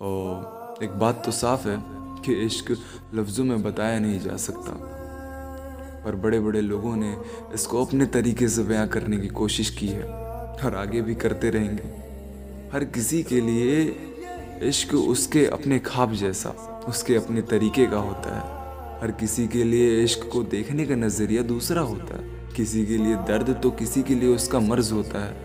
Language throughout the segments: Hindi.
और एक बात तो साफ़ है कि इश्क लफ्ज़ों में बताया नहीं जा सकता। पर बड़े बड़े लोगों ने इसको अपने तरीके से बयां करने की कोशिश की है और आगे भी करते रहेंगे। हर किसी के लिए इश्क उसके अपने ख्वाब जैसा, उसके अपने तरीके का होता है। हर किसी के लिए इश्क को देखने का नज़रिया दूसरा होता है। किसी के लिए दर्द तो किसी के लिए उसका मर्ज होता है।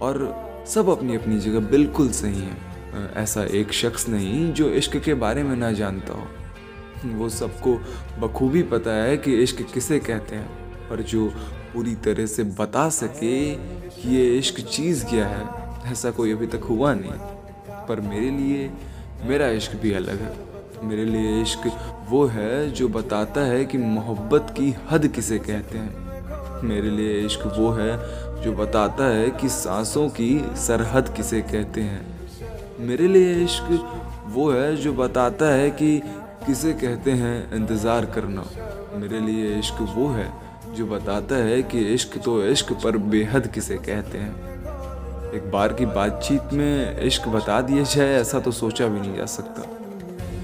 और सब अपनी अपनी जगह बिल्कुल सही है। ऐसा एक शख्स नहीं जो इश्क के बारे में ना जानता हो। वो सबको बखूबी पता है कि इश्क किसे कहते हैं पर जो पूरी तरह से बता सके कि ये इश्क चीज़ क्या है, ऐसा कोई अभी तक हुआ नहीं। पर मेरे लिए मेरा इश्क भी अलग है। मेरे लिए इश्क वो है जो बताता है कि मोहब्बत की हद किसे कहते हैं। मेरे लिए इश्क वो है जो बताता है कि सांसों की सरहद किसे कहते हैं। मेरे लिए इश्क वो है जो बताता है कि किसे कहते हैं इंतज़ार करना। मेरे लिए इश्क वो है जो बताता है कि इश्क तो इश्क पर बेहद किसे कहते हैं। एक बार की बातचीत में इश्क बता दिया जाए, ऐसा तो सोचा भी नहीं जा सकता।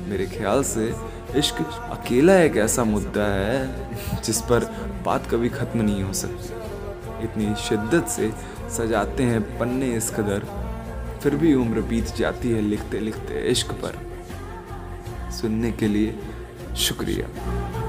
मेरे ख्याल से इश्क अकेला एक ऐसा मुद्दा है जिस पर बात कभी ख़त्म नहीं हो सकती। इतनी शिद्दत से सजाते हैं पन्ने इस कदर फिर भी उम्र बीत जाती है लिखते लिखते इश्क पर। सुनने के लिए शुक्रिया।